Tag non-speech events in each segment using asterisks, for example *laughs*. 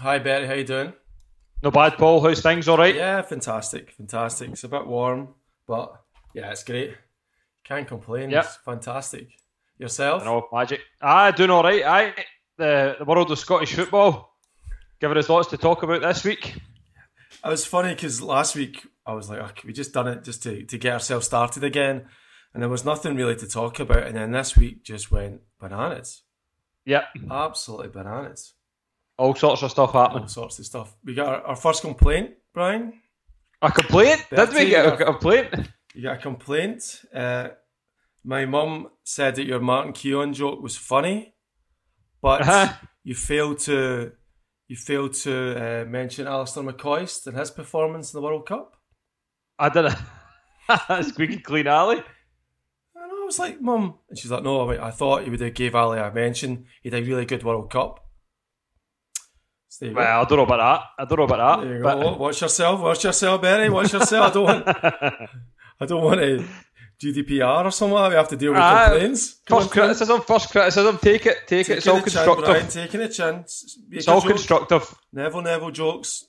Hi Betty, how you doing? No bad, Paul. How's things? All right? Yeah, fantastic, fantastic. It's a bit warm, but yeah, it's great. Can't complain. Yep. It's fantastic. Yourself? I know, magic. Ah, doing all right. Aye, the the world of Scottish football. Giving us lots to talk about this week. It was funny because last week I was like, oh, we just done it just to, to get ourselves started again, and there was nothing really to talk about. And then this week just went bananas, Yep, absolutely bananas, all sorts of stuff happening. all sorts of stuff. We got our, our first complaint, Brian. A complaint? Did we get a uh, complaint? You got a complaint. Uh, my mum said that your Martin Keown joke was funny, but Uh-huh. you failed to you failed to uh, mention Alistair McCoist and his performance in the World Cup. I did a *laughs* squeaky clean alley. And I was like, Mum, and she's like, No, I, I thought you would have gave Ali a mention. He did a really good World Cup. So there you go. Well, I don't know about that. I don't know about There you that. go. Watch yourself. Watch yourself, Berry. Watch yourself. I don't want. *laughs* I don't want a GDPR or something. We have to deal with Ah, complaints. Come First criticism, first criticism. Take it, take it. It's Taking all a chin, constructive. Brian, taking a chin. It's all joke. constructive. Neville Neville jokes,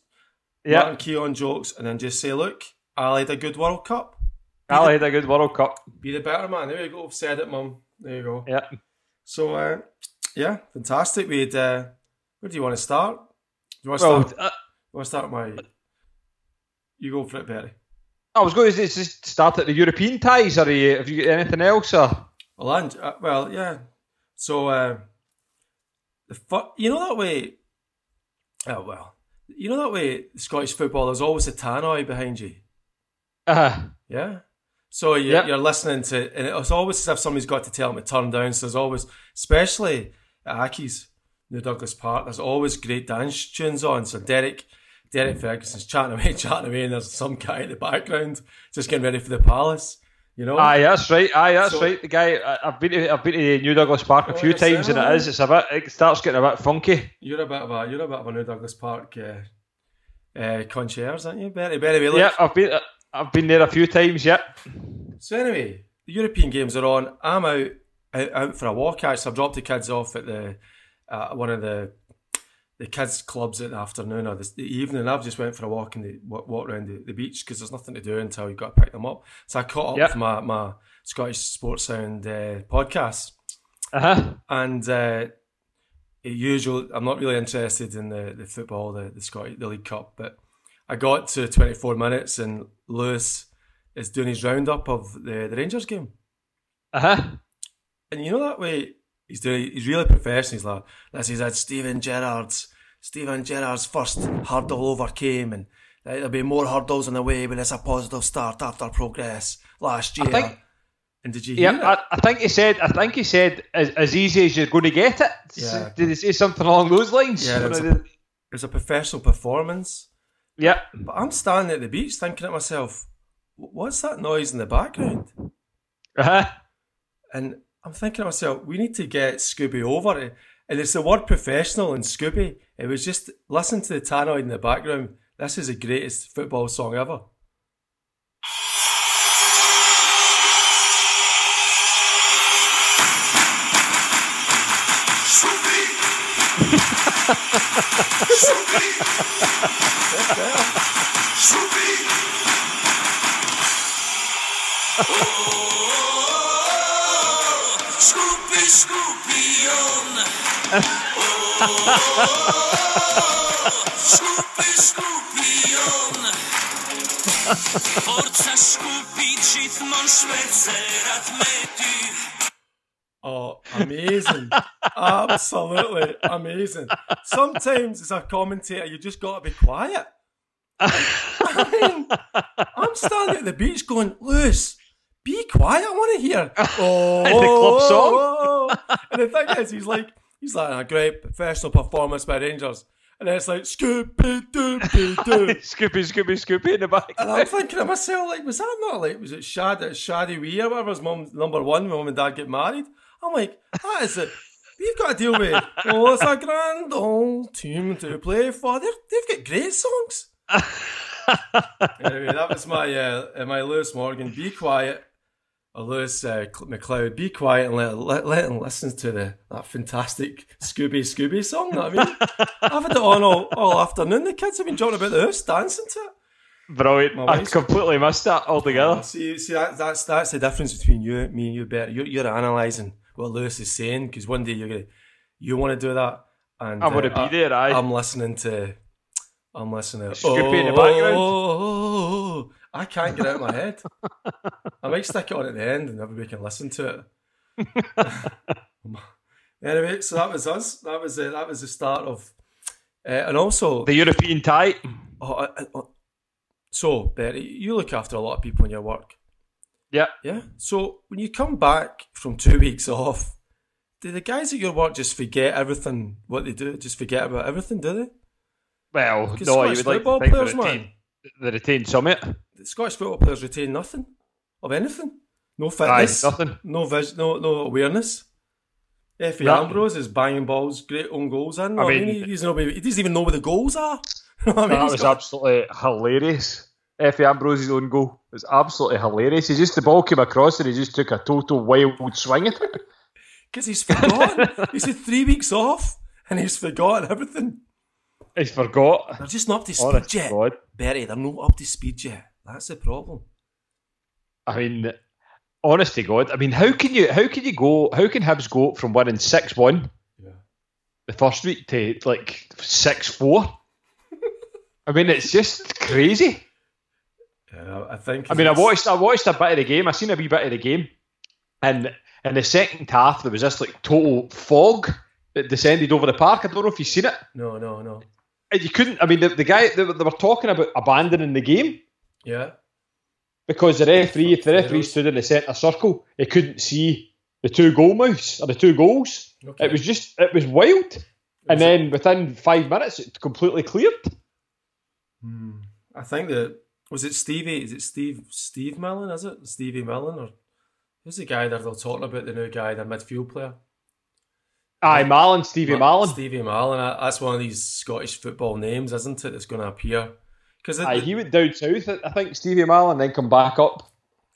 Yeah, Martin Keown jokes, and then just say, look, Ali had a good World Cup. Ali had a good World Cup. Be the better man. There you go. Said it, mum. There you go. Yeah. So, uh, yeah, fantastic. We had. Uh, where do you want to start? Do you want to Well, start? uh, You want to start my? You go for it, Berry. I was going to just start at the European ties. Are you, have you got anything else? Or? Well, and, uh, well, yeah. So, uh, the fu- you know that way. Oh well, you know that way. Scottish football. There's always a tannoy behind you. Uh, Yeah. So you're, Yep. you're listening to, and it's always as if somebody's got to tell them to turn down. So there's always, especially at Aki's, New Douglas Park, there's always great dance tunes on. So Derek, Derek Ferguson's chatting away, *laughs* chatting away, and there's some guy in the background just getting ready for the Palace. You know? aye, that's right. Aye, that's So- right. The guy I, I've been to, I've been to New Douglas Park a Oh, few times, and it is. It's a bit. It starts getting a bit funky. You're a bit of a, you're a bit of a New Douglas Park uh, uh, concierge, aren't you? Berry, Berry, look. Yeah, I've been. I've been there a few times. Yeah. So anyway, the European games are on. I'm out out, out for a walk. Actually, I've dropped the kids off at the uh, one of the the kids clubs in the afternoon or the, the evening. I've just went for a walk and the walk, walk around the, the beach because there's nothing to do until you've got to pick them up. So I caught up Yep. with my my Scottish Sports Sound uh, podcast Uh huh. and. Uh, usual. I'm not really interested in the, the football, the the Scottish the League Cup, but I got to 24 minutes and Lewis is doing his roundup of the, the Rangers game. Uh huh. And you know that way he's doing he's really professional. He's like, this is had Steven Gerrard's Steven Gerrard's first hurdle overcame and there'll be more hurdles on the way, but it's a positive start after progress last year. think- and did you hear Yeah. I, I think he said. I think he said as, as easy as you're going to get it. Yeah. Did he say something along those lines? Yeah, it's a- it was a professional performance. yeah. But I'm standing at the beach thinking to myself, what's that noise in the background? Uh-huh. And I'm thinking to myself, we need to get Scooby over it. And it's the word professional and Scooby. It was just listen to the tannoid in the background. This is the greatest football song ever. *laughs* *laughs* Oh. Scoopy. Scoopy, oh. Scoopy-on. Oh. Forza Scoopy, Chithmon, Schweizerat med du. Oh, amazing. *laughs* Absolutely amazing. Sometimes as a commentator, you just got to be quiet. *laughs* I mean, I'm standing at the beach going, Lewis, be quiet. I want to hear. *laughs* Oh, the club song? oh, *laughs* oh. And the thing is, he's like, he's like a great professional performance by Rangers. And then it's like, Scooby Dooby *laughs* Doo. Scoopy, Scoopy, Scoopy in the back. And I'm thinking to myself, like, was that not like, was it Shad, Shaddy Wee or whatever his mum, number one, when mum and dad get married? I'm like, that is it. We've got to deal with, oh, it's a grand old team to play for. They're, they've got great songs. anyway, that was my uh, my Lewis Morgan. Be quiet. Oh, Lewis uh, McLeod, be quiet and let, let, let him listen to the that fantastic Scooby Scooby song. Know I mean, *laughs* I've had it on all, all afternoon. The kids have been talking about the house, dancing to it. Brilliant. I completely missed that altogether. See, see that, that's that's the difference between you, me, and you, Bert. You're, you're analysing what Lewis is saying because one day you're gonna, you want to do that, and I wanna uh, be there, aye. I'm listening to, I'm listening to Scoopy in the background. Oh, I can't get it out of my head. I might stick it on at the end and everybody can listen to it. *laughs* anyway, so that was us. That was uh, that was the start of, uh, and also The European tie. oh, uh, so Betty, you look after a lot of people in your work. Yeah. Yeah. So when you come back from two *laughs* weeks off, do the guys at your work just forget everything what they do? Just forget about everything, do they? Well, no, you would like to think players, the man. retain, the retain summit. The Scottish football players retain nothing of anything. No Aye, fitness, nothing. no vis- no no awareness. Efe. Ambrose is banging balls, great own goals in. I I mean- mean, he's no, he doesn't even know where the goals are. *laughs* I mean, That was got- absolutely hilarious. Efe Ambrose's own goal was absolutely hilarious. He just the ball came across and he just took a total wild swing at it. Because he's forgotten. *laughs* he's had three weeks off and he's forgotten everything. He forgot. They're just not up to speed Honest yet. God. Bertie, they're not up to speed yet. That's the problem. I mean, honest to God, I mean, how can you how can you go? How can Hibs go from winning six one Yeah. the first week to like six four? I mean, it's just crazy. Yeah, I think. I mean, I watched I watched a bit of the game. I seen a wee bit of the game, and in the second half there was this like total fog that descended over the park. I don't know if you've seen it. No, no, no. And You couldn't. I mean, the, the guy they, were- they were talking about abandoning the game Yeah. because the referee, if the referee stood in the centre circle, he couldn't see the two goal mouths or the two goals. Okay. It was just it was wild. And then within five minutes, it completely cleared. Hmm. I think that was it Stevie. Is it Steve Steve Millen? Is it Stevie Millen or who's the guy that they're talking about? The new guy, the midfield player. Aye, Mallan, Stevie Mallan. Stevie Mallan. That's one of these Scottish football names, isn't it? That's going to appear because Aye, he went down south, I think, Stevie Mallan, then come back up.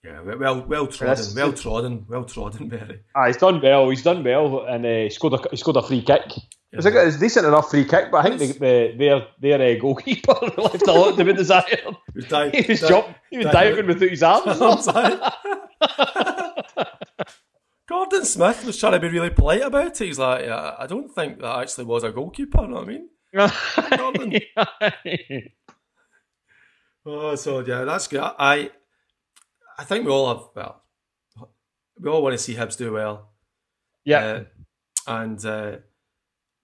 yeah, well, well trodden, well trodden, *laughs* well trodden, Berry. Ah, he's done well. He's done well, and uh, he scored a he scored a free kick. It was, a, it's a decent enough free kick, but I think the, the, their their uh, goalkeeper *laughs* left a lot to be desired. He was, di- He was di- jump, he was di- diving without his arms. *laughs* Gordon Smith was trying to be really polite about it. He's like, yeah, I don't think that actually was a goalkeeper. You know what I mean? Gordon. Oh, so yeah, that's good. I, I think we all have. Well, we all want to see Hibs do well. yeah, Uh, and uh,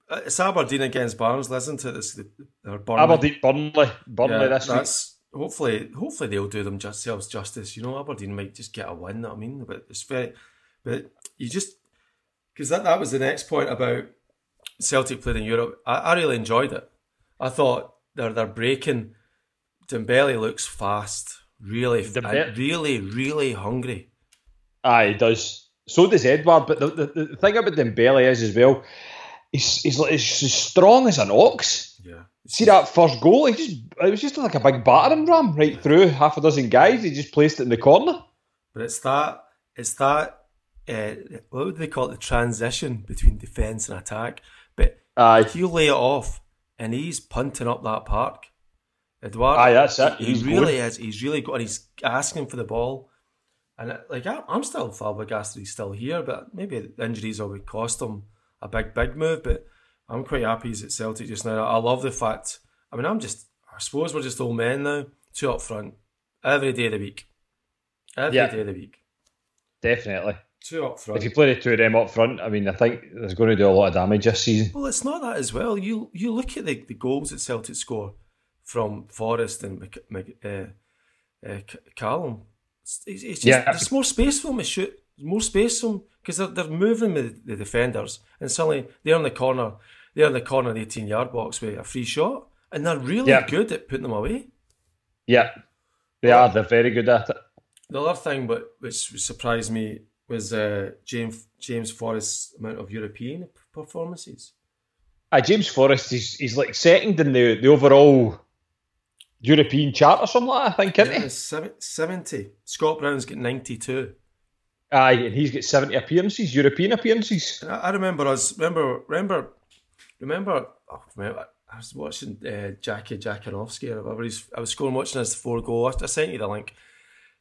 it's Aberdeen against Barnes. Listen to this. They're Burnley. Aberdeen, Burnley, Burnley Yeah, this week. hopefully hopefully they'll do them themselves justice. You know, Aberdeen might just get a win. I mean, but it's very, but you just because that that was the next point about Celtic played in Europe. I, I really enjoyed it. I thought they're they're breaking. Dembele looks fast, really, Dembe- and really, really hungry. Aye, he does. So does Edouard. But the, the, the thing about Dembele is as well, he's he's, like, he's as strong as an ox. Yeah, See that first goal? He just it was just like a big battering ram right through half a dozen guys. He just placed it in the corner. But it's that it's that uh, what would they call it? The transition between defence and attack. But Aye, you lay it off, and he's punting up that park. Edouard, Aye, ah, that's it. He, He's really going. is. He's really good. He's asking for the ball, and uh, like I'm, I'm still flabbergasted he's still here. But maybe injuries will cost him a big, big move. But I'm quite happy he's at Celtic just now. I love the fact. I mean, I'm just. I suppose we're just old men now. Two up front, every day of the week. Every day Yeah. of the week. definitely. Two up front. If you play the two of them up front, I mean, I think there's going to do a lot of damage this season. Well, it's not that as well. You you look at the, the goals that Celtic score from Forrest and uh, uh, Callum. It's, it's it's just Yeah. there's more space for them to shoot. There's more space for them because they're, they're moving with the defenders, and suddenly they're in the corner. They're in the corner of the 18 yard box with a free shot, and they're really Yeah. good at putting them away. Yeah, they are. They're very good at it. The other thing, but which surprised me, was uh, James James Forrest's amount of European performances. Uh, James Forrest, he's, he's like second in the, the overall European chart or something like that, I think, isn't Yeah, he? 70. Scott Brown's got 92. Aye, and he's got 70 appearances, European appearances. I, I remember us. Remember, remember, remember. Oh, remember I was watching uh, Jackie Dziekanowski or whatever. He's, I was scoring watching his four goal. I, I sent you the link.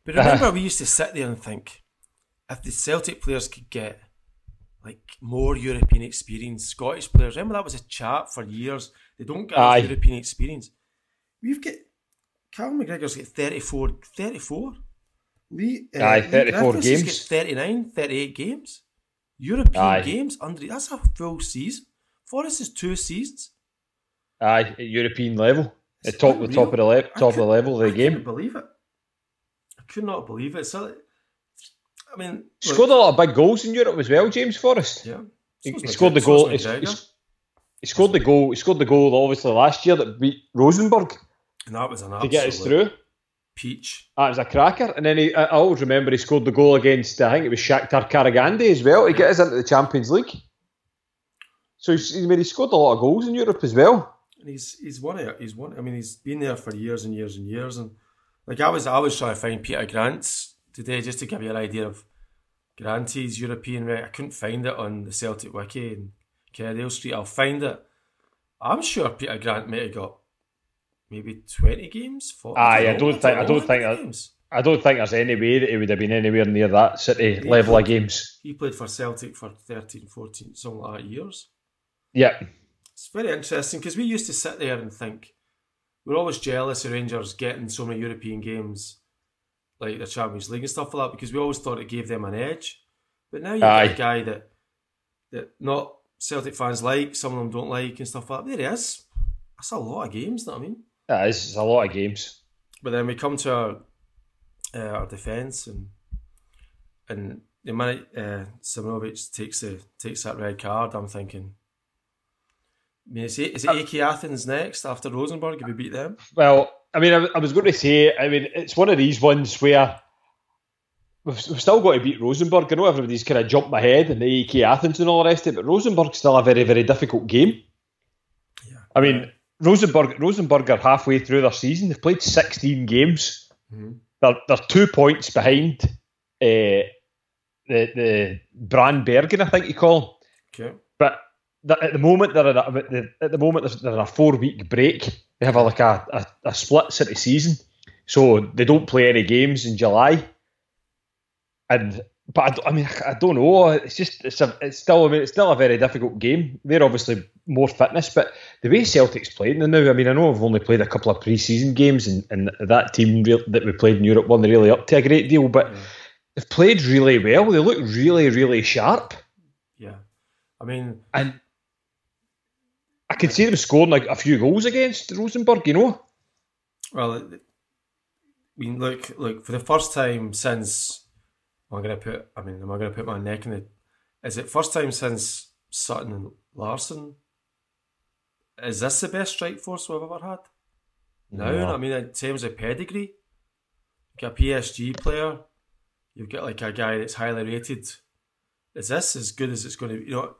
But remember, we used to sit there and think if the Celtic players could get like more European experience, Scottish players. Remember that was a chat for years. They don't get European experience. We've got Cal McGregor's got 34, 34. Lee, uh, Aye, Lee 34 Griffiths has games. got 39, 38 games. European Aye. games under that's a full season. Forrest is two seasons. Aye, at European level. At top, the top of the, le- I top of the level of the I couldn't game. believe it. I could not believe it. So, I mean, look, Scored a lot of big goals in Europe as well, James Forrest. yeah, He, he scored the goal. He, he- he scored the goal. He scored the goal obviously last year that beat Rosenborg and that was an to get us through. peach. Ah, that was a cracker. And then he, I always remember he scored the goal against I think it was Shakhter Karagandy as well to get us into the Champions League. So he's, I mean, he scored a lot of goals in Europe as well. And he's he's won it. He's won. I mean, he's been there for years and years and years. And like I was, I was trying to find Peter Grant's today just to give you an idea of Grant's European rate. I couldn't find it on the Celtic wiki and Kerrydale Street. I'll find it. I'm sure Peter Grant might have got maybe twenty games. 40, Aye, I don't think- I don't think many that- games. I don't think there's any way that he would have been anywhere near that City He level of games. He played for Celtic for 13, 14, something like that years. Yeah, It's very interesting because we used to sit there and think we're always jealous of Rangers getting so many European games like the Champions League and stuff like that because we always thought it gave them an edge. But now you've Aye. got a guy that that not Celtic fans like, some of them don't like and stuff like that. There he is. That's a lot of games, know what I mean? That is it's a lot of games. But then we come to our uh, our defence and and the minute uh, Simunovic takes the takes that red card, I'm thinking. I mean, is it, is it AEK Athens next after Rosenborg if we beat them? Well, I mean, I, I was going to say, I mean, it's one of these ones where we've, we've still got to beat Rosenborg. I know everybody's kind of jumped my head and the AEK Athens and all the rest of it, but Rosenborg's still a very, very difficult game. Yeah. I mean, Rosenborg, Rosenborg are halfway through their season. They've played 16 games. Mhm. They're, they're two points behind uh, the the Brann Bergen, I think you call them. Okay. But at the moment they're in a, at the- moment they're in a four week break. They have a, like a, a, a split city season, so they don't play any games in July. And but I mean I don't know. It's just it's a it's still I mean it's still a very difficult game. They're obviously more fitness, but the way Celtic's playing them now. I mean I know we've only played a couple of pre-season games, and, and that team real, that we played in Europe wasn't really up to a great deal, but. They've played really well. They look really, really sharp. Yeah. I mean, And I could see them scoring like a few goals against Rosenborg, you know? well, I mean, look, look, for the first time since I'm going to put, I mean, am I going to put my neck in it? Is it first time since Sutton and Larsson? Is this the best strike force we've ever had? No. I mean, in terms of pedigree, you got a PSG player, you've got like a guy that's highly rated. Is this as good as it's going to be? You know,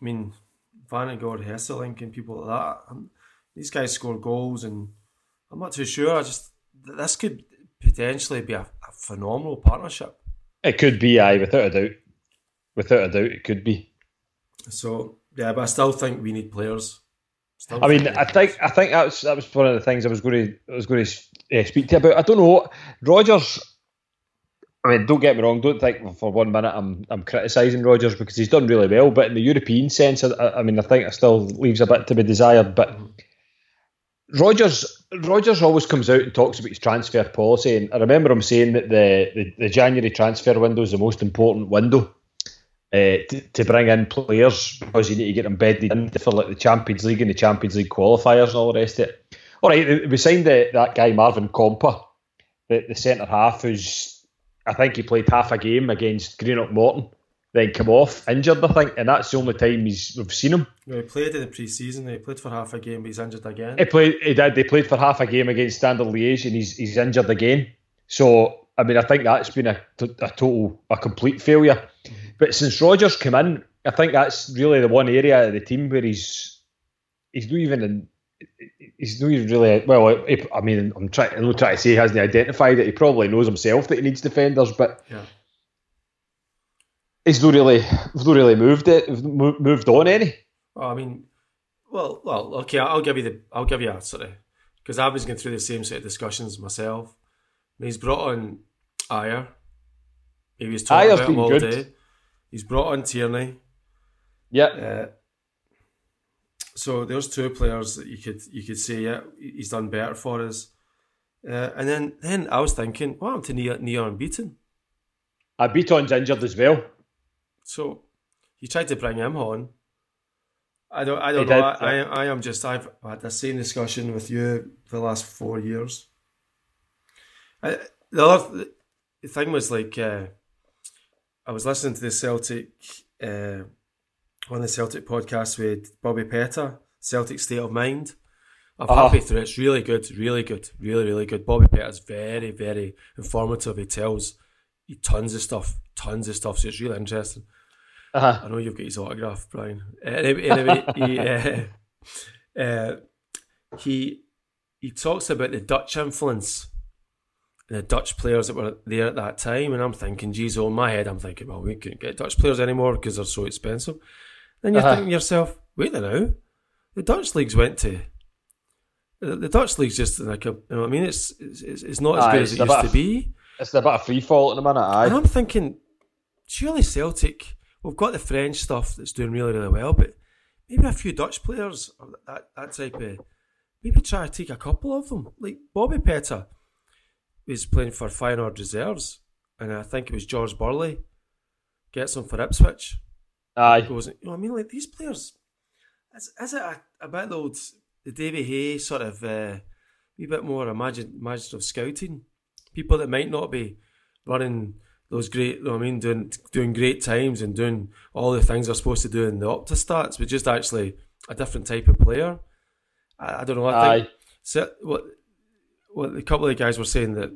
I mean, Vennegoor, Hesselink, and people like that. um, these guys score goals, and I'm not too sure. I just this could potentially be a, a phenomenal partnership. It could be, aye, without a doubt. Without a doubt, it could be. So yeah, but I still think we need players. Still I mean, I think. I think that was that was one of the things I was going to I was going to uh, speak to you about. I don't know, Rodgers. I mean, don't get me wrong. Don't think for one minute I'm I'm criticising Rodgers because he's done really well. But in the European sense, I, I mean, I think it still leaves a bit to be desired. But Rodgers Rodgers always comes out and talks about his transfer policy, and I remember him saying that the the, the January transfer window is the most important window. Uh, to, to bring in players because you need to get them bedded in for like the Champions League and the Champions League qualifiers and all the rest of it. All right, we signed the, that guy Marvin Compper, the, the centre half, who's I think he played half a game against Greenock Morton, then come off injured, I think, and that's the only time he's we've seen him. Know, he played in the pre-season. He played for half a game, but he's injured again. He played. He did. They played for half a game against Standard Liège, and he's he's injured again. So I mean, I think that's been a, a total a complete failure. But since Rodgers came in, I think that's really the one area of the team where he's he's not even in. He's not even really well. I mean, I'm trying. I'm not trying to say he hasn't identified it. He probably knows himself that he needs defenders, but yeah, he's not really, not really moved it, moved on any. Well, I mean, well, well, okay. I'll give you the. I'll give you a sort of because I was going through the same sort of discussions myself. He's brought on Ajer. He was talking Ajer's about him all good. day. He's brought on Tierney. Yeah, Uh, so there's two players that you could you could say yeah he's done better for us. Uh, and then then I was thinking, what happened to Neo, Neon Bitton? I Bitton's injured as well. So you tried to bring him on. I don't. I don't He know. did, I, yeah. I, I am just. I've had the same discussion with you for the last four years. I, the other the thing was like, uh, I was listening to the Celtic, uh, one of the Celtic podcast with Bobby Petta, Celtic State of Mind. I've Uh-huh. happy through it. It's really good, really good, really, really good. Bobby Petta's very, very informative. He tells you tons of stuff, tons of stuff. So it's really interesting. Uh-huh. I know you've got his autograph, Brian. Anyway, anyway he, *laughs* uh, uh, he he talks about the Dutch influence and the Dutch players that were there at that time, and I'm thinking, geez, oh, in my head, I'm thinking, well, we couldn't get Dutch players anymore because they're so expensive. Then you're Uh-huh. thinking to yourself, wait a now, the Dutch leagues went to. The, Dutch league's just like a, you know what I mean? It's it's, it's not as Aye, good as it used to of- be. It's a bit of free fall at the minute, And. I'm thinking, surely Celtic, we've got the French stuff that's doing really, really well, but maybe a few Dutch players, that, that type of, maybe try to take a couple of them. Like Bobby Petta was playing for Feyenoord Reserves, and I think it was George Burley gets him for Ipswich. Aye. Goes, you know what I mean? Like these players, is, is it a, a bit the old, the Davy Hay sort of, uh, wee bit more imagine, imaginative scouting? People that might not be running those great, you know what I mean, doing doing great times and doing all the things they're supposed to do in the Opta stats, but just actually a different type of player. I, I don't know. I think Aye. so, what what a couple of the guys were saying that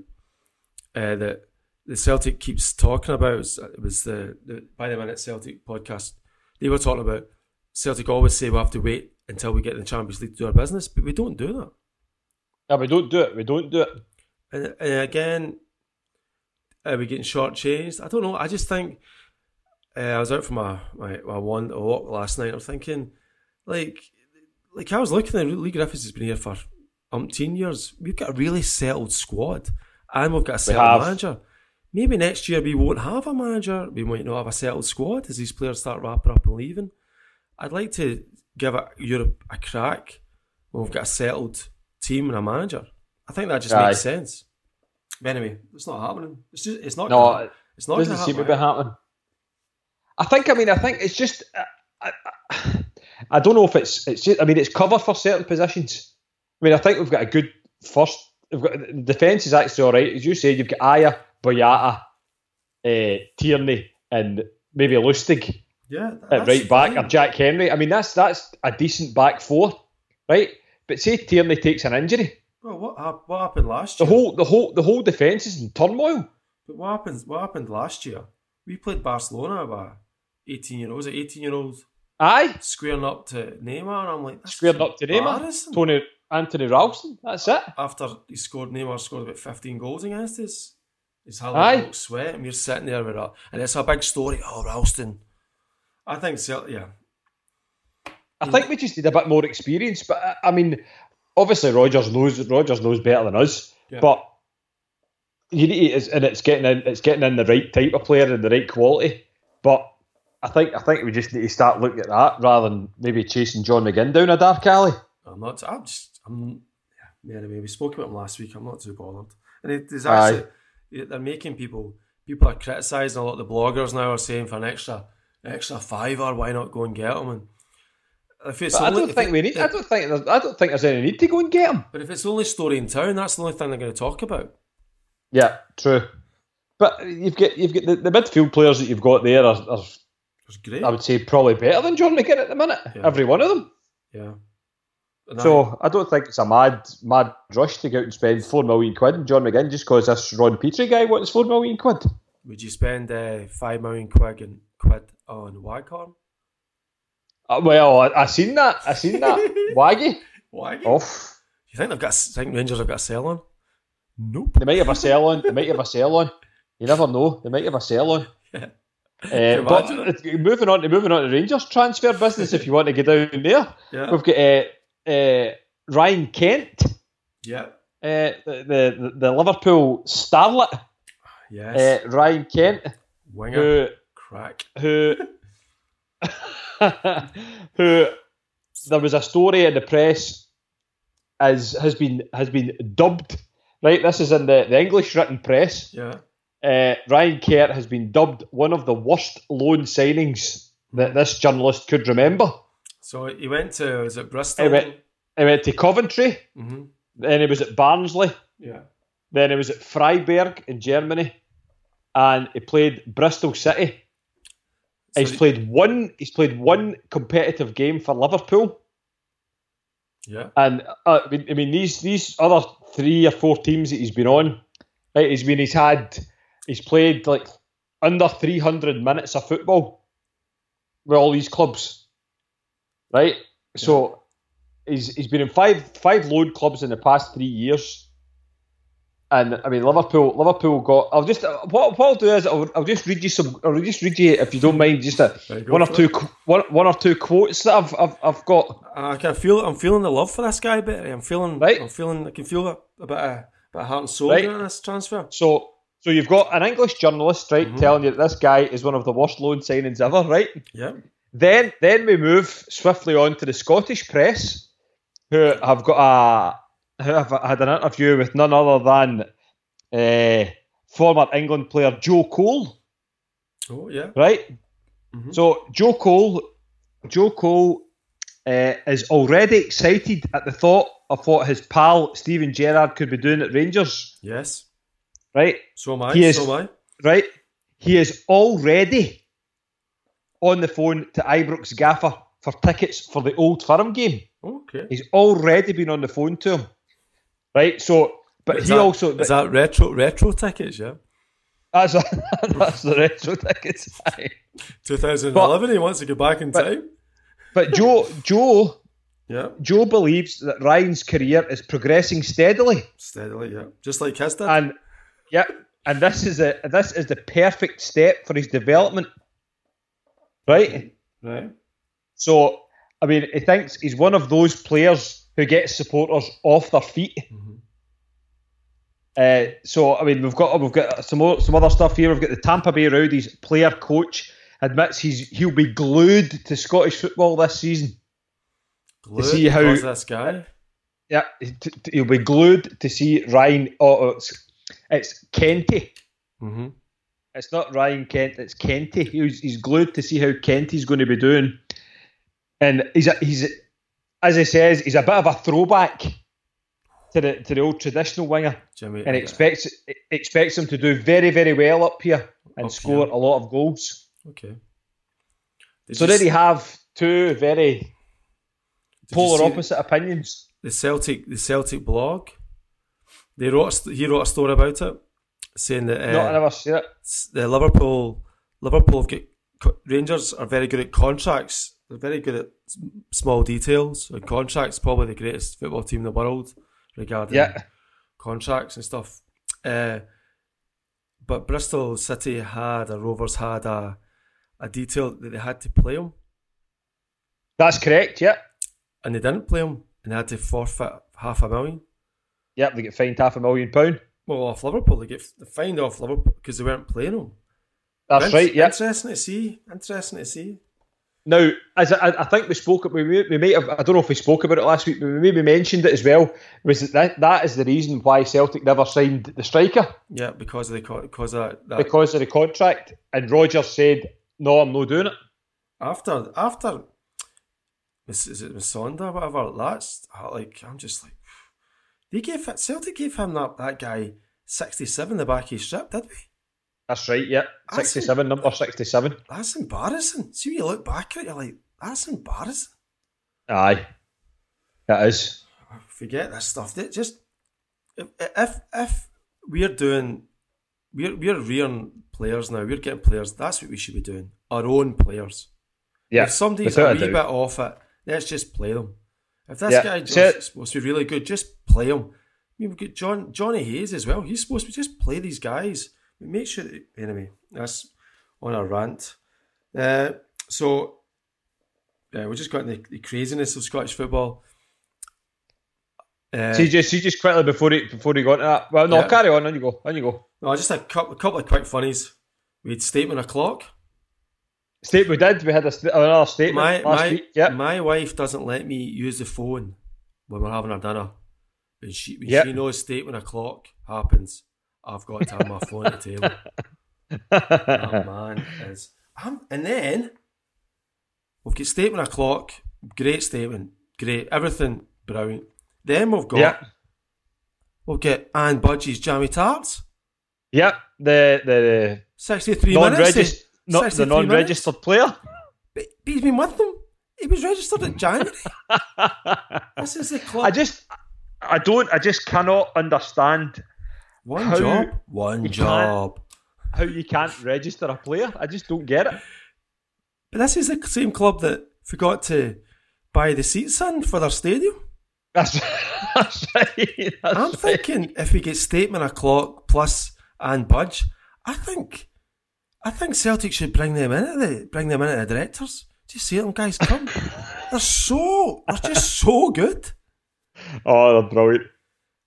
uh, that the Celtic keeps talking about it was the, the by the minute Celtic podcast. They were talking about Celtic always say we have to wait until we get in the Champions League to do our business, but we don't do that. Yeah, we don't do it. We don't do it. And, and again, are we getting shortchanged? I don't know. I just think uh, I was out for my my, my one a walk last night. I'm thinking, like, like I was looking at Lee Griffiths has been here for umpteen years. We've got a really settled squad, and we've got a settled manager. Maybe next year we won't have a manager. We might not have a settled squad as these players start wrapping up and leaving. I'd like to give Europe a crack when we've got a settled team and a manager. I think that just Aye. makes sense. But anyway, it's not happening. It's just it's not. No, gonna, it's not doesn't gonna seem to happen. be happening. I think. I mean, I think it's just. I, I, I don't know if it's. It's just. I mean, it's cover for certain positions. I mean, I think we've got a good first. We've got the defence is actually all right, as you said. You've got Ajer, Boyata, uh, Tierney, and maybe Lustig Yeah, at right back, fine. or Jack Hendry. I mean, that's that's a decent back four, right? But say Tierney takes an injury, Well, what what happened last year? the whole the whole the whole defence is in turmoil. But what happened? What happened last year? We played Barcelona a eighteen year old. Was it eighteen year old Aye, squaring up to Neymar? I'm like, squared up to Neymar. Tony Anthony Ralston. That's it. After he scored, Neymar scored about fifteen goals against us. He's hardly Aye. sweat, and we're sitting there with a, and it's a big story. Oh, Ralston. I think so. Yeah, I think we just need a bit more experience. But I mean, obviously Rodgers knows Rodgers knows better than us. Yeah. But you need it's, and it's getting in it's getting in the right type of player and the right quality. But I think I think we just need to start looking at that rather than maybe chasing John McGinn down a dark alley. I'm not. I'm just. I'm. Yeah. Anyway, we spoke about him last week. I'm not too bothered. And it is actually yeah, they're making people. People are criticising a lot of the bloggers now are saying for an extra extra fiver, why not go and get him? And if it's But I don't think it- we need. I don't think. there's- I don't think there's any need to go and get him. But if it's the only story in town, that's the only thing they're going to talk about. Yeah, true. But you've got you've got the, the midfield players that you've got there are, are great. I would say probably better than John McGinn at the minute. Yeah. Every one of them. yeah. And So I don't think it's a mad mad rush to go out and spend four million quid on John McGinn just because this Rod Petrie guy wants four million quid. Would you spend uh, five million quid and quid on Waghorn? Uh, well, I, I seen that. I seen that. Waggy Why? off. You think they've got? Think Rangers have got a sell on? Nope. They might have a sell on. They might have a sell on. You never know. They might have a sell on. *laughs* Uh, but imagine moving on to moving on to Rangers transfer business, if you want to get down there, Yeah. we've got uh, uh, Ryan Kent, Yeah. uh, the, the the Liverpool starlet, Yes. uh, Ryan Kent, Winger. who Crack. who *laughs* *laughs* who there was a story in the press as has been has been dubbed right. This is in the, the English written press. Yeah. Uh, Ryan Kerr has been dubbed one of the worst loan signings that this journalist could remember. So he went to was it Bristol? He went, he went to Coventry, hmm then he was at Barnsley, Yeah. then he was at Freiburg in Germany, and he played Bristol City. So he's played one. He's played one competitive game for Liverpool, Yeah. and uh, I mean, I mean these these other three or four teams that he's been on, right? He's been he's had he's played like under three hundred minutes of football with all these clubs, right? So he's he's been in five five loan clubs in the past three years. And I mean Liverpool. Liverpool got. I'll just what, what I'll do is I'll, I'll just read you some. I'll just read you if you don't mind. Just a, one or two one, one or two quotes that I've I've, I've got. I can feel. I'm feeling the love for this guy, but I'm feeling. Right. I'm feeling. I can feel a, a bit of, bit of heart and soul Right. in this transfer. So so you've got an English journalist, right, Mhm. telling you that this guy is one of the worst loan signings ever, right? Yeah. Then then we move swiftly on to the Scottish press, who have got a have had an interview with none other than uh, former England player Joe Cole, Oh yeah. right? Mhm. So Joe Cole, Joe Cole uh, is already excited at the thought of what his pal Steven Gerrard could be doing at Rangers, Yes. right? So am I. He is- So am I. right? He is already on the phone to Ibrox Gaffer for tickets for the Old Firm game. Okay. He's already been on the phone to him, right? So, but Is he that- also is that retro retro tickets? Yeah. that's *laughs* that's the retro tickets. aye. 2011. he wants to go back in but- time. But Joe, Joe, Yeah. Joe believes that Ryan's career is progressing steadily, Steadily. Yeah. Just like his did. and yeah, and this is a this is the perfect step for his development, right? right. So, I mean, he thinks he's one of those players who gets supporters off their feet. Mhm. Uh, so, I mean, we've got we've got some more, some other stuff here. We've got the Tampa Bay Rowdies player coach admits he's he'll be glued to Scottish football this season. Glued see how- this guy. Yeah, he'll be glued to see Ryan. Oh, oh, it's, it's Kenty. Mm-hmm. It's not Ryan Kent. It's Kenty. He's, he's glued to see how Kenty's going to be doing, and he's a, he's as he says he's a bit of a throwback to the to the old traditional winger, Jimmy. and expects expects him to do very very well up here and Up score here. a lot of goals. Okay. Did So did he have two very polar see opposite opinions? The Celtic, the Celtic blog. They wrote. a He wrote a story about it, saying that uh, no, I never seen it. the Liverpool Liverpool have got Rangers are very good at contracts. They're very good at small details. And contracts probably the greatest football team in the world regarding Yeah, contracts and stuff. Uh, but Bristol City had a Rovers had a a detail that they had to play him, that's correct. Yeah, and they didn't play him, and they had to forfeit half a million. yeah, they get fined half a million pound. Well, off Liverpool, they get fined off Liverpool because they weren't playing him. That's Int- right. Yeah. Interesting to see. Interesting to see. Now, as I, I think we spoke, we, may- we might have, I don't know if we spoke about it last week, but we maybe mentioned it as well. Was that that, is the reason why Celtic never signed the striker Yeah, because of the because of that. because of the contract, and Rodgers said, "No, I'm not doing it." after after is, is it Musonda whatever? That's like I'm just like they gave Celtic gave him that that guy sixty seven the back of his strip, did we? That's right. Yeah, That's- sixty-seven, number sixty-seven. That's embarrassing. See when you look back at it, you're like, that's embarrassing. Aye, that is. Forget this stuff. Just if if, we're doing we're we're rearing players now, we're getting players, that's what we should be doing. Our own players. Yeah, if somebody's a wee bit off it, let's just play them. If this Yeah, guy just is supposed to be really good, just play him. I mean, we've got John Johnny Hayes as well. He's supposed to just play these guys. Make sure that, anyway. That's on a rant. Uh, so, yeah, we just got the, the craziness of Scottish football. Uh, see, just see, just quickly before he before he got into that. Well, no, Yeah. carry on. On you go. On you go. no, just a couple, a couple of quick funnies. We had statement o'clock. State we did. We had a st- another statement My last my week. Yeah. my wife doesn't let me use the phone when we're having our dinner. When she when Yep. she knows statement o'clock happens, I've got to have my phone at the table. oh *laughs* man, is um, and then we've got statement o'clock. Great statement, great everything, brilliant. Then we've got yeah. we'll get Ann Budge's jammy tarts. Yep. The the Sixty three minutes. eh? not the non-registered player. minutes. But he's been with them. He was registered in January. *laughs* this is the club. I just, I don't, I just cannot understand One How job. One job. how you can't register a player. I just don't get it. But this is the same club that forgot to buy the seats in for their stadium. That's, *laughs* that's right. That's I'm right. thinking if we get statement o'clock plus Ann Budge, I think I think Celtic should bring them in at the bring them in at the directors. Just see them guys come. *laughs* they're so they're just so good. Oh, they're brilliant.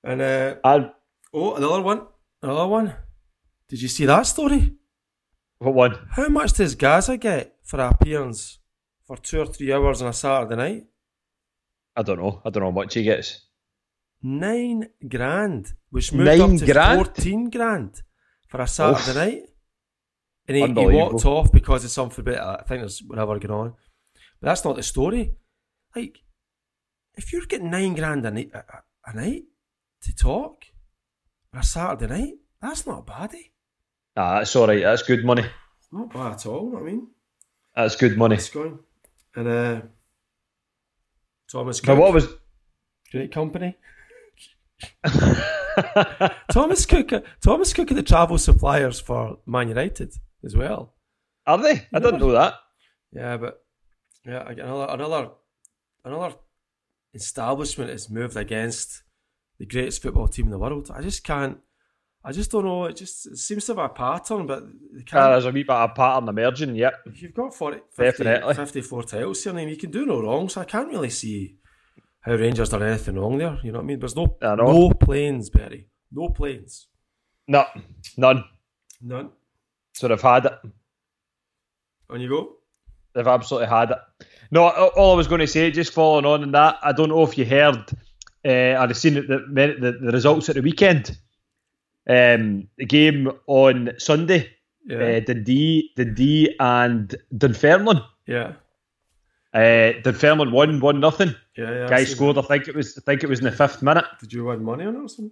And uh, And oh another one. Another one. Did you see that story? what one? How much does Gazza get for an appearance for two or three hours on a Saturday night? I don't know. I don't know how much he gets. Nine grand, which moved Nine up to grand? fourteen grand for a Saturday Oof. night. And he, he walked off because of something bit. I think there's whatever going on, but that's not the story. Like, if you're getting nine grand a night, a, a- night to talk a Saturday night, that's not bad. Eh? Ah, that's all right. That's good money. Not bad at all. You know what I mean, That's good money. it's going. And uh, Thomas Now, Cook, what was? great company. *laughs* Thomas Cook, Thomas Cook are the travel suppliers for Man United as well. Are they? I didn't know that. Yeah, but yeah, another another another establishment has moved against the greatest football team in the world. I just can't. I just don't know. It just it seems to have a pattern, but Ah, there's a wee bit of pattern emerging. Yep. if you've got 40, 50, Definitely. 54 titles here, I mean, you can do no wrong. So I can't really see how Rangers done anything wrong there. You know what I mean? There's no no planes, Berry. No planes. No, none. None. So they've had it. On you go. They've absolutely had it. No, all all I was going to say, just following on in that, I don't know if you heard, uh, I'd seen the, the, the results at the weekend. Um, the game on Sunday, Yeah. uh, Dundee, Dundee and Dunfermline. yeah. Uh, Dunfermline won one nothing. Yeah. Yeah. Guy scored. I think it was. I think it was in the fifth minute. Did you win money on it or something?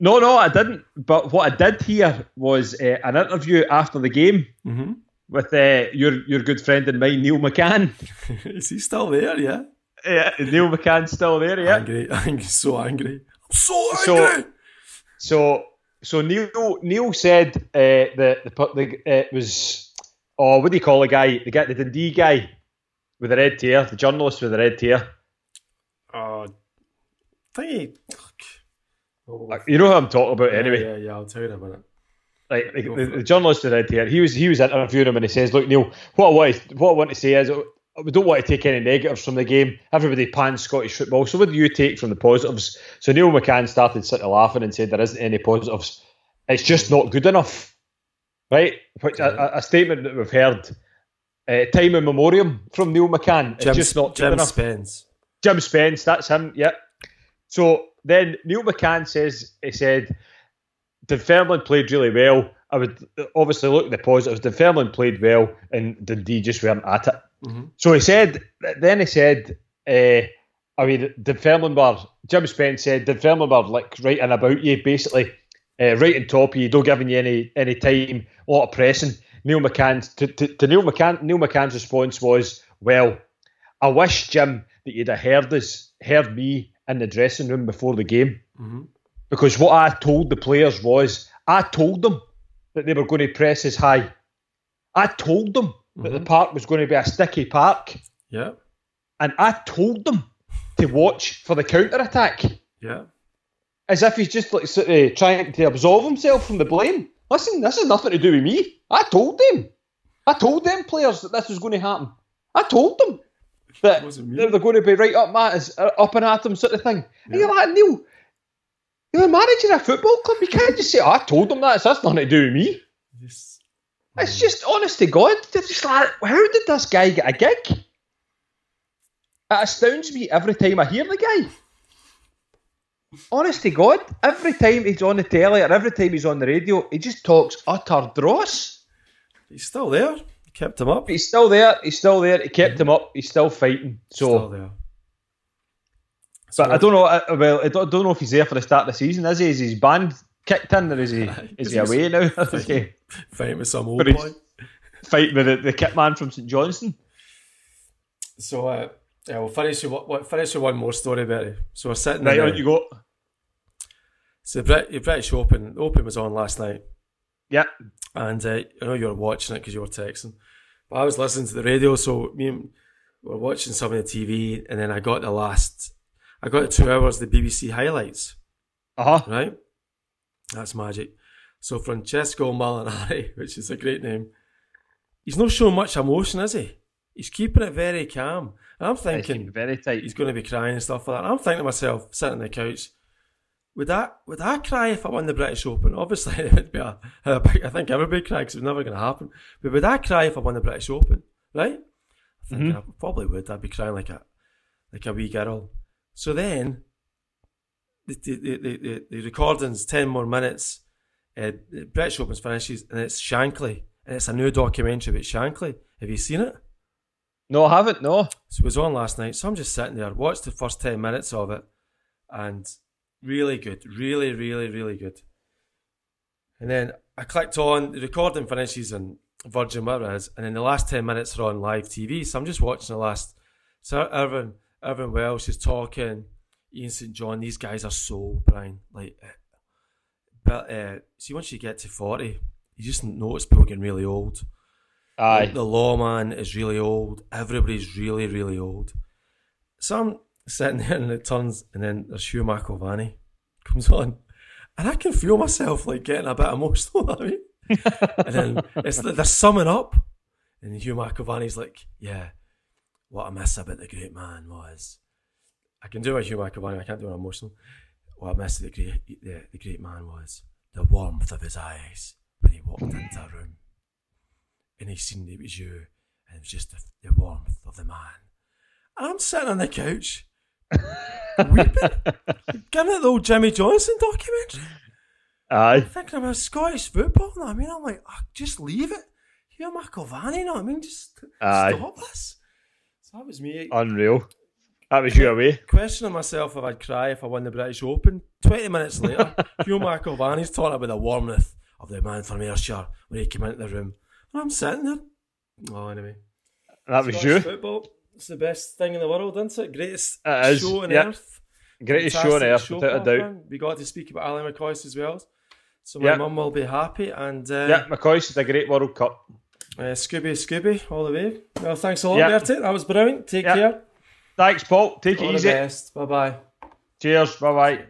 No, no, I didn't. But what I did hear was uh, an interview after the game Mm-hmm. with uh, your your good friend and mine, Neil McCann. *laughs* Is he still there? Yeah. Yeah, Neil McCann's still there. Yeah. Angry. *laughs* I'm so angry. I'm so So- angry. So, so Neil Neil said uh, the the pu- the uh, it was oh what do you call the guy the guy the Dundee guy with the red tear the journalist with the red tear uh, thingy. Oh, you know who I'm talking about yeah, anyway Yeah, yeah, I'll tell you in a minute. like the, the, the journalist with the red tear he was he was interviewing him and he says look Neil what I want to, what I want to say is uh, we don't want to take any negatives from the game everybody pans Scottish football so what do you take from the positives so Neil McCann started sitting laughing and said there isn't any positives it's just not good enough right Which, a, a- statement that we've heard uh, time in memoriam from Neil McCann it's Jim, just not good Jim enough Spence. Jim Spence, that's him, yeah. So then Neil McCann says he said Dunfermline played really well. I would obviously look at the positives. Dunfermline played well and Dundee just weren't at it. Mhm. So he said then he said uh, I mean Dunfermline were Jim Spence said Dunfermline were like in about you basically. Uh, right on top of you, don't giving you any any time, a lot of pressing. Neil McCann's to, to, to Neil McCann Neil McCann's response was, Well, I wish, Jim, that you'd have heard us, heard me in the dressing room before the game. Mhm. Because what I told the players was, I told them that they were going to press as high. I told them that the park was going to be a sticky park. Yeah, And I told them to watch for the counter attack. yeah. As if he's just like sort of trying to absolve himself from the blame. Listen, this has nothing to do with me. I told them. I told them players that this was going to happen. I told them that they're, going to be right up Matt, uh, up and at them sort of thing. And you're like, Neil, you're of a football club. You can't just say, oh, I told them that. It's that's nothing to do with me. Just- It's just, honest to God, they're just like, how did this guy get a gig? It astounds me every time I hear the guy. Honest to God, every time he's on the telly or every time he's on the radio, he just talks utter dross. he's still there. He kept him up. He's still there. He's still there. He kept him up. He's still fighting. So, still there. but I don't know. uh, Well, I don't, don't know if he's there for the start of the season. Is he? Is his band kicked in, or is he? Is he away now? Is he Fighting with some old boy. fighting with the, the kit man from St Johnstone? So uh, yeah, we'll finish with, what, finish with one more story, Betty. So we're sitting Right in on the, you go. So the, Brit, the British Open, the Open was on last night, Yeah. and uh, I know you were watching it because you were texting, but I was listening to the radio. So me and we were watching some of the TV, and then I got the last, I got the two hours of the BBC highlights. Uh huh. Right, that's magic. So Francesco Molinari, *laughs* which is a great name, he's not showing much emotion, is he? He's keeping it very calm. And I'm thinking, very tight. he's going to be crying and stuff like that. And I'm thinking to myself, sitting on the couch, would that would I cry if I won the British Open? Obviously, *laughs* it would be a, a big, I think everybody cry because it's never going to happen. But would I cry if I won the British Open? Right? I think Mhm. I probably would. I'd be crying like a like a wee girl. So then, the the the, the, recording's ten more minutes. Uh, Open's finishes, and it's Shankly, and it's a new documentary about Shankly. Have you seen it? No, I haven't. No. So it was on last night. So I'm just sitting there, watched the first 10 minutes of it, and really good. Really, really, really good. And then I clicked on, the recording finishes in Virgin whatever it is, and then the last 10 minutes are on live TV. So I'm just watching the last. So Irvine, Irvine Welsh is talking, Ian St. John, these guys are so, Brian, like, uh, but uh, see, once you get to 40, you just notice people getting really old. Aye. The lawman is really old. Everybody's really, really old. So I'm sitting *laughs* there and it turns, and then there's Hugh McIlvanney comes on, and I can feel myself like getting a bit emotional. *laughs* I mean, and then it's like they're summing up, and Hugh McIlvanney's like, "Yeah, what I miss about the great man was." I can do a Hugh McIlvanney. I can't do an emotional. What I miss the great, the, the great man was the warmth of his eyes when he walked into a room and he seen it was you, and it was just the, the warmth of the man. And I'm sitting on the couch, *laughs* weeping, giving it the old Jimmy Johnstone documentary, Aye. thinking about Scottish football. You know I mean, I'm like, oh, just leave it. Hugh McIlvanney, you know what I mean? Just Aye. stop this. So that was me Unreal. That was you away. questioning myself if I'd cry if I won the British Open. 20 minutes later, *laughs* Hugh McIlvanney's talking about the warmth of the man from Ayrshire when he came into the room. And I'm sitting there. Oh, anyway. That was Scottish you. Football. It's the best thing in the world, isn't it? Greatest It show on earth. Greatest show on earth, show, without a doubt. We got to speak about Ally McCoist as well. So my mum will be happy. And uh, Yeah, McCoist's is a great World Cup. uh, Scooby Scooby all the way. Well, thanks a lot, Yeah. Bertie. That was brilliant. Take care. Thanks, Paul. Take All it easy. Bye bye. Cheers. Bye bye.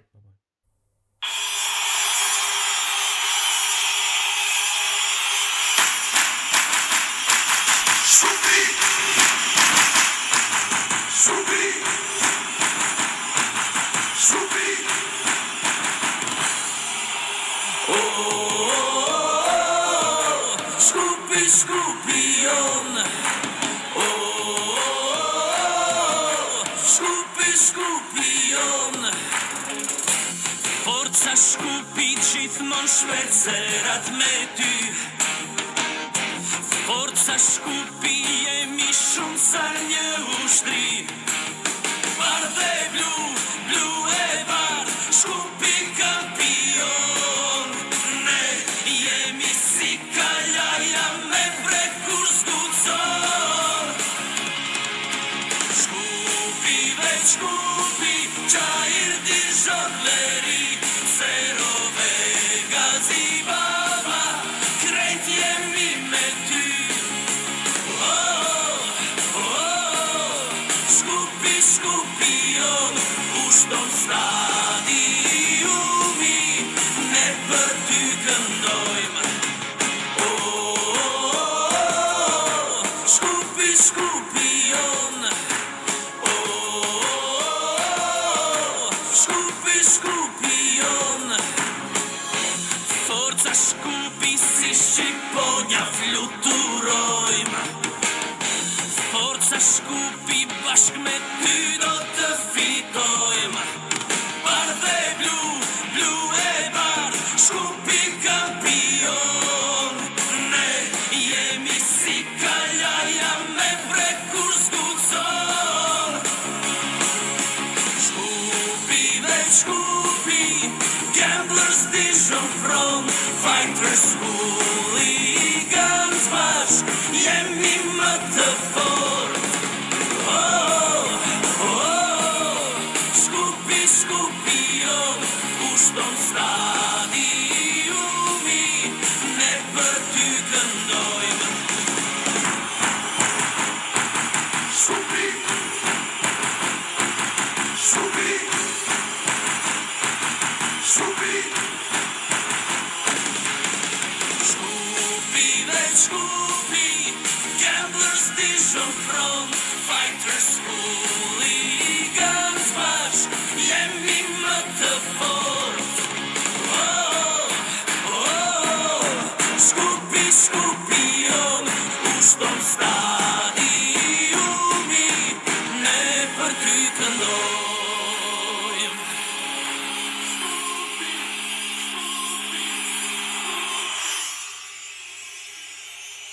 Dhe Gamblers Dijon Front Fighters Hooligans